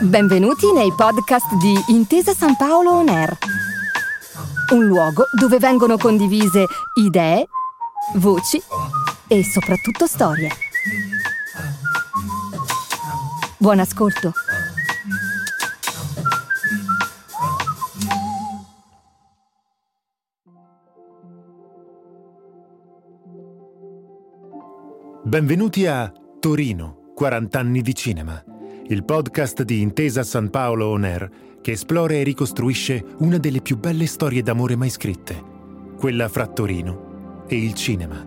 Benvenuti nei podcast di Intesa San Paolo On Air, un luogo dove vengono condivise idee, voci e soprattutto storie. Buon ascolto. Benvenuti a Torino, 40 anni di cinema, il podcast di Intesa San Paolo On Air che esplora e ricostruisce una delle più belle storie d'amore mai scritte, quella fra Torino e il cinema.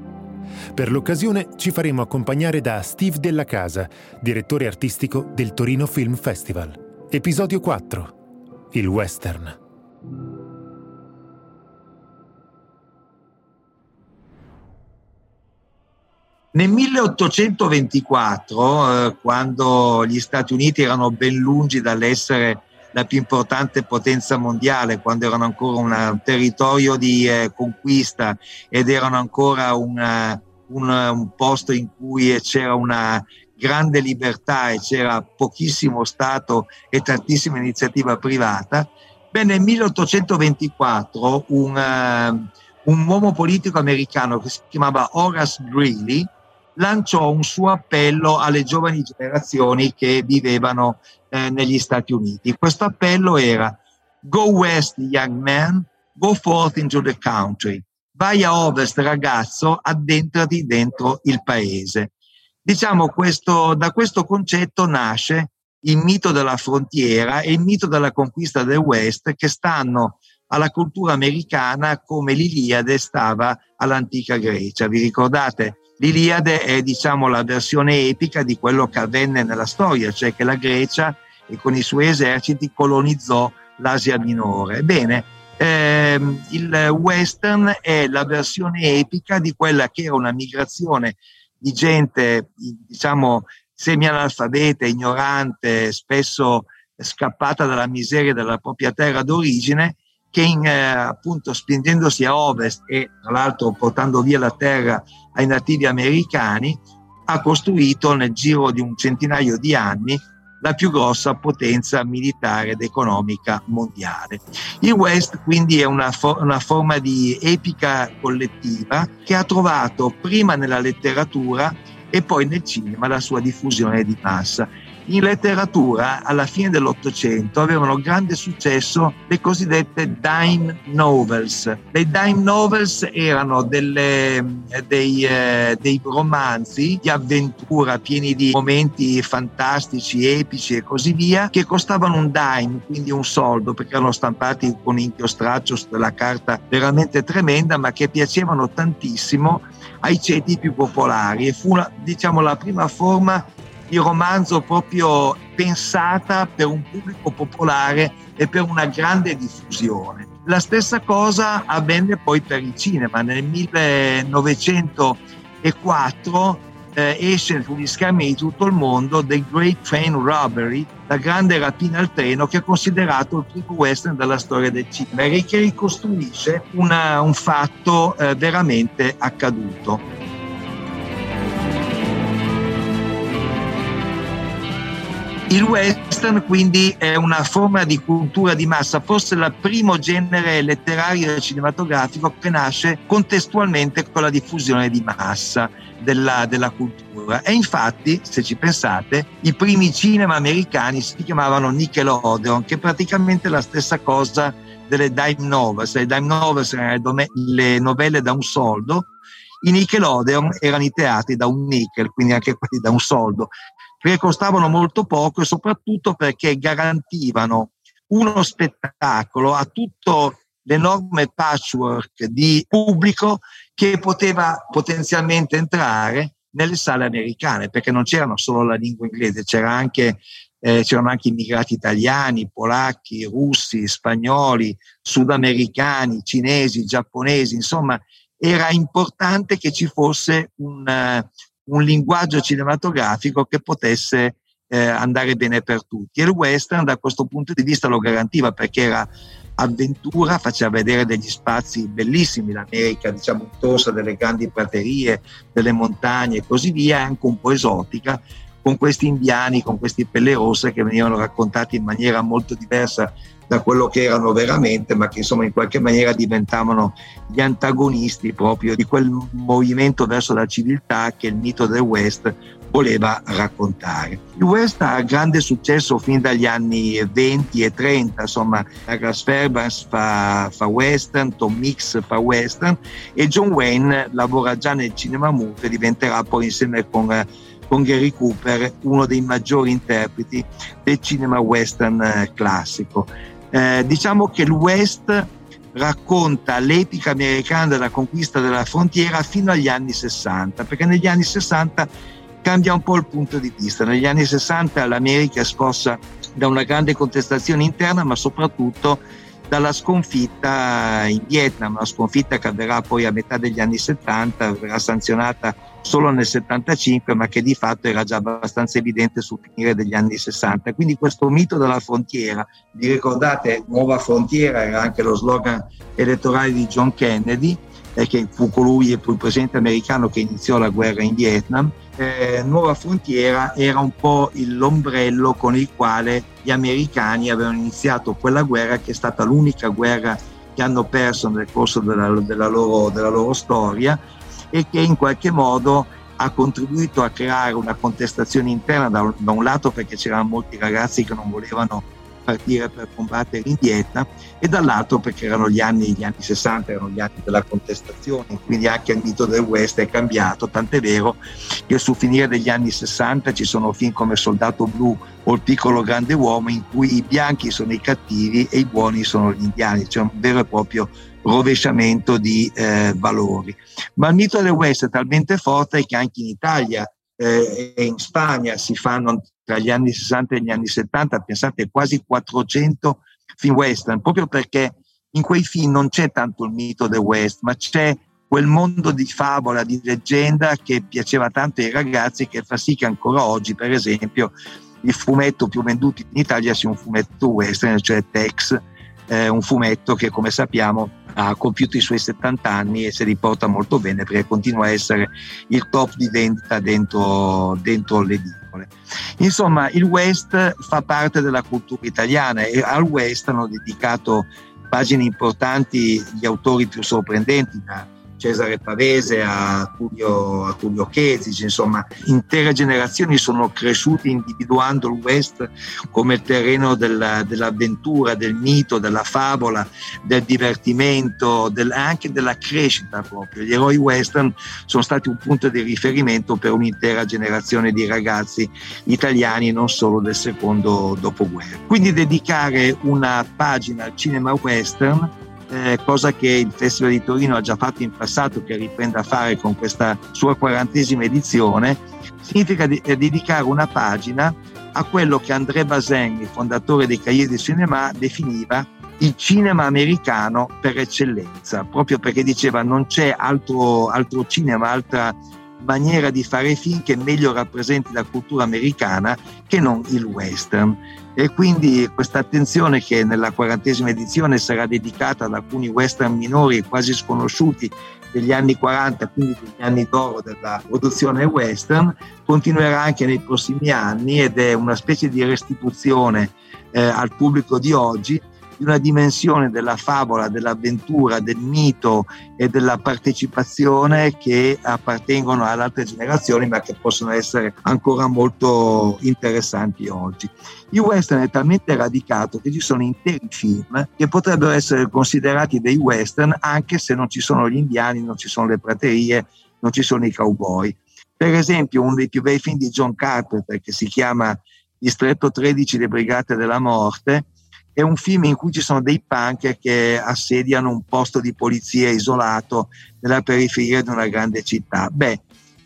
Per l'occasione ci faremo accompagnare da Steve Della Casa, direttore artistico del Torino Film Festival. Episodio 4. Il western. Nel 1824, eh, quando gli Stati Uniti erano ben lungi dall'essere la più importante potenza mondiale, quando erano ancora un territorio di eh, conquista ed erano ancora una, eh, un, un posto in cui c'era una grande libertà e c'era pochissimo Stato e tantissima iniziativa privata, beh, nel 1824 un, un uomo politico americano che si chiamava Horace Greeley lanciò un suo appello alle giovani generazioni che vivevano eh, negli Stati Uniti. Questo appello era Go west, young man, go forth into the country. Vai a ovest, ragazzo, addentrati dentro il paese. Diciamo, questo, da questo concetto nasce il mito della frontiera e il mito della conquista del West che stanno alla cultura americana come l'Iliade stava all'antica Grecia. Vi ricordate? L'Iliade è diciamo la versione epica di quello che avvenne nella storia, cioè che la Grecia e con i suoi eserciti colonizzò l'Asia minore. Ebbene, ehm, il western è la versione epica di quella che era una migrazione di gente, diciamo, semi-analfabeta, ignorante, spesso scappata dalla miseria della propria terra d'origine, che in, eh, appunto spingendosi a ovest e tra l'altro portando via la terra ai nativi americani, ha costruito nel giro di un centinaio di anni la più grossa potenza militare ed economica mondiale. Il West quindi è una, for- una forma di epica collettiva che ha trovato prima nella letteratura e poi nel cinema la sua diffusione di massa in letteratura alla fine dell'Ottocento avevano grande successo le cosiddette dime novels. Le dime novels erano delle, dei, eh, dei romanzi di avventura pieni di momenti fantastici, epici e così via, che costavano un dime, quindi un soldo, perché erano stampati con inchiostraccio su della carta veramente tremenda, ma che piacevano tantissimo ai ceti più popolari e fu diciamo la prima forma di romanzo proprio pensata per un pubblico popolare e per una grande diffusione. La stessa cosa avvenne poi per il cinema. Nel 1904 eh, esce sugli schermi di tutto il mondo The Great Train Robbery, la grande rapina al treno, che è considerato il primo western della storia del cinema e che ricostruisce una, un fatto eh, veramente accaduto. Il western quindi è una forma di cultura di massa, forse il primo genere letterario e cinematografico che nasce contestualmente con la diffusione di massa della, della cultura. E infatti, se ci pensate, i primi cinema americani si chiamavano Nickelodeon, che è praticamente la stessa cosa delle dime novels. Le dime novels erano le novelle da un soldo, i Nickelodeon erano i teatri da un nickel, quindi anche quelli da un soldo perché costavano molto poco e soprattutto perché garantivano uno spettacolo a tutto l'enorme patchwork di pubblico che poteva potenzialmente entrare nelle sale americane, perché non c'erano solo la lingua inglese, c'era anche, eh, c'erano anche immigrati italiani, polacchi, russi, spagnoli, sudamericani, cinesi, giapponesi, insomma era importante che ci fosse un, un linguaggio cinematografico che potesse eh, andare bene per tutti. E il western da questo punto di vista lo garantiva perché era avventura, faceva vedere degli spazi bellissimi, l'America diciamo intorsa delle grandi praterie, delle montagne e così via, e anche un po' esotica, con questi indiani, con questi pelle rosse che venivano raccontati in maniera molto diversa da quello che erano veramente, ma che insomma in qualche maniera diventavano gli antagonisti proprio di quel movimento verso la civiltà che il mito del West voleva raccontare. Il West ha grande successo fin dagli anni 20 e 30, insomma Douglas Fairbanks fa, fa western, Tom Mix fa western e John Wayne lavora già nel cinema muto e diventerà poi insieme con con Gary Cooper, uno dei maggiori interpreti del cinema western eh, classico. Eh, diciamo che il West racconta l'epica americana della conquista della frontiera fino agli anni 60, perché negli anni 60 cambia un po' il punto di vista. Negli anni 60 l'America è scossa da una grande contestazione interna, ma soprattutto dalla sconfitta in Vietnam, una sconfitta che avverrà poi a metà degli anni 70, verrà sanzionata solo nel 75, ma che di fatto era già abbastanza evidente sul finire degli anni 60. Quindi questo mito della frontiera, vi ricordate, nuova frontiera era anche lo slogan elettorale di John Kennedy, eh, che fu colui, il presidente americano che iniziò la guerra in Vietnam, eh, Nuova Frontiera era un po' l'ombrello con il quale gli americani avevano iniziato quella guerra che è stata l'unica guerra che hanno perso nel corso della, della, loro, della loro storia e che in qualche modo ha contribuito a creare una contestazione interna da, da un lato perché c'erano molti ragazzi che non volevano partire per combattere in Vietnam e dall'altro perché erano gli anni, gli anni 60, erano gli anni della contestazione, quindi anche il mito del West è cambiato, tant'è vero che sul finire degli anni 60 ci sono film come Soldato Blu o Il piccolo grande uomo in cui i bianchi sono i cattivi e i buoni sono gli indiani, cioè un vero e proprio rovesciamento di eh, valori. Ma il mito del West è talmente forte che anche in Italia eh, e in Spagna si fanno tra gli anni 60 e gli anni 70, pensate quasi 400 film western, proprio perché in quei film non c'è tanto il mito del West, ma c'è quel mondo di favola, di leggenda che piaceva tanto ai ragazzi che fa sì che ancora oggi, per esempio, il fumetto più venduto in Italia sia un fumetto western, cioè Tex, eh, un fumetto che come sappiamo ha compiuto i suoi 70 anni e si riporta molto bene perché continua a essere il top di vendita dentro, dentro le edicole. Insomma, il West fa parte della cultura italiana e al West hanno dedicato pagine importanti gli autori più sorprendenti, da Cesare Pavese a Tullio, a Tullio Chesici, insomma intere generazioni sono cresciute individuando il West come il terreno della, dell'avventura, del mito, della favola, del divertimento, del, anche della crescita proprio. Gli eroi western sono stati un punto di riferimento per un'intera generazione di ragazzi italiani, non solo del secondo dopoguerra. Quindi dedicare una pagina al cinema western eh, cosa che il Festival di Torino ha già fatto in passato, che riprende a fare con questa sua quarantesima edizione, significa di, eh, dedicare una pagina a quello che André Bazin, il fondatore dei Cahiers du Cinéma, definiva il cinema americano per eccellenza, proprio perché diceva non c'è altro, altro cinema, altra maniera di fare film che meglio rappresenti la cultura americana che non il western. E quindi questa attenzione che nella quarantesima edizione sarà dedicata ad alcuni western minori quasi sconosciuti degli anni 40, quindi degli anni d'oro della produzione western, continuerà anche nei prossimi anni ed è una specie di restituzione eh, al pubblico di oggi una dimensione della favola, dell'avventura, del mito e della partecipazione che appartengono ad altre generazioni ma che possono essere ancora molto interessanti oggi. Il western è talmente radicato che ci sono interi film che potrebbero essere considerati dei western anche se non ci sono gli indiani, non ci sono le praterie, non ci sono i cowboy. Per esempio, uno dei più bei film di John Carpenter che si chiama Distretto 13 Le Brigate della Morte è un film in cui ci sono dei punk che assediano un posto di polizia isolato nella periferia di una grande città. Beh,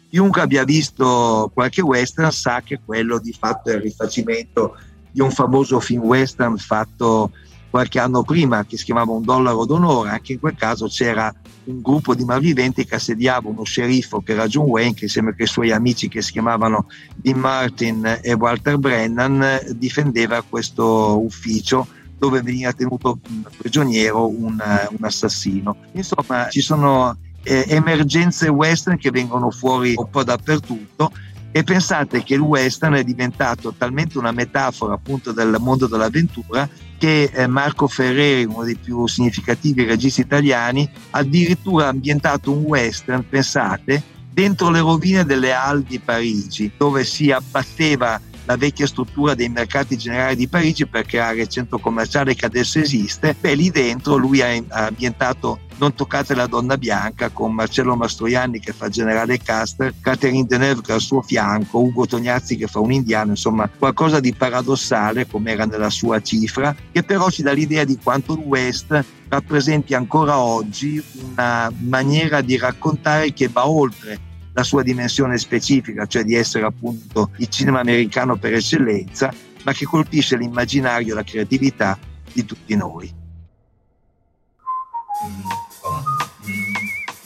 chiunque abbia visto qualche western sa che quello di fatto è il rifacimento di un famoso film western fatto qualche anno prima che si chiamava Un dollaro d'onore, anche in quel caso c'era un gruppo di malviventi che assediava uno sceriffo che era John Wayne che insieme ai suoi amici che si chiamavano Dean Martin e Walter Brennan difendeva questo ufficio dove veniva tenuto prigioniero un, un assassino. Insomma, ci sono eh, emergenze western che vengono fuori un po' dappertutto e pensate che il western è diventato talmente una metafora appunto del mondo dell'avventura che eh, Marco Ferreri, uno dei più significativi registi italiani, addirittura ha ambientato un western, pensate, dentro le rovine delle Halles di Parigi, dove si abbatteva la vecchia struttura dei mercati generali di Parigi per creare il centro commerciale che adesso esiste. Beh, lì dentro lui ha ambientato Non toccate la donna bianca con Marcello Mastroianni che fa generale Caster, Catherine Deneuve che è al suo fianco, Ugo Tognazzi che fa un indiano, insomma qualcosa di paradossale come era nella sua cifra, che però ci dà l'idea di quanto il West rappresenti ancora oggi una maniera di raccontare che va oltre la sua dimensione specifica, cioè di essere appunto il cinema americano per eccellenza, ma che colpisce l'immaginario e la creatività di tutti noi.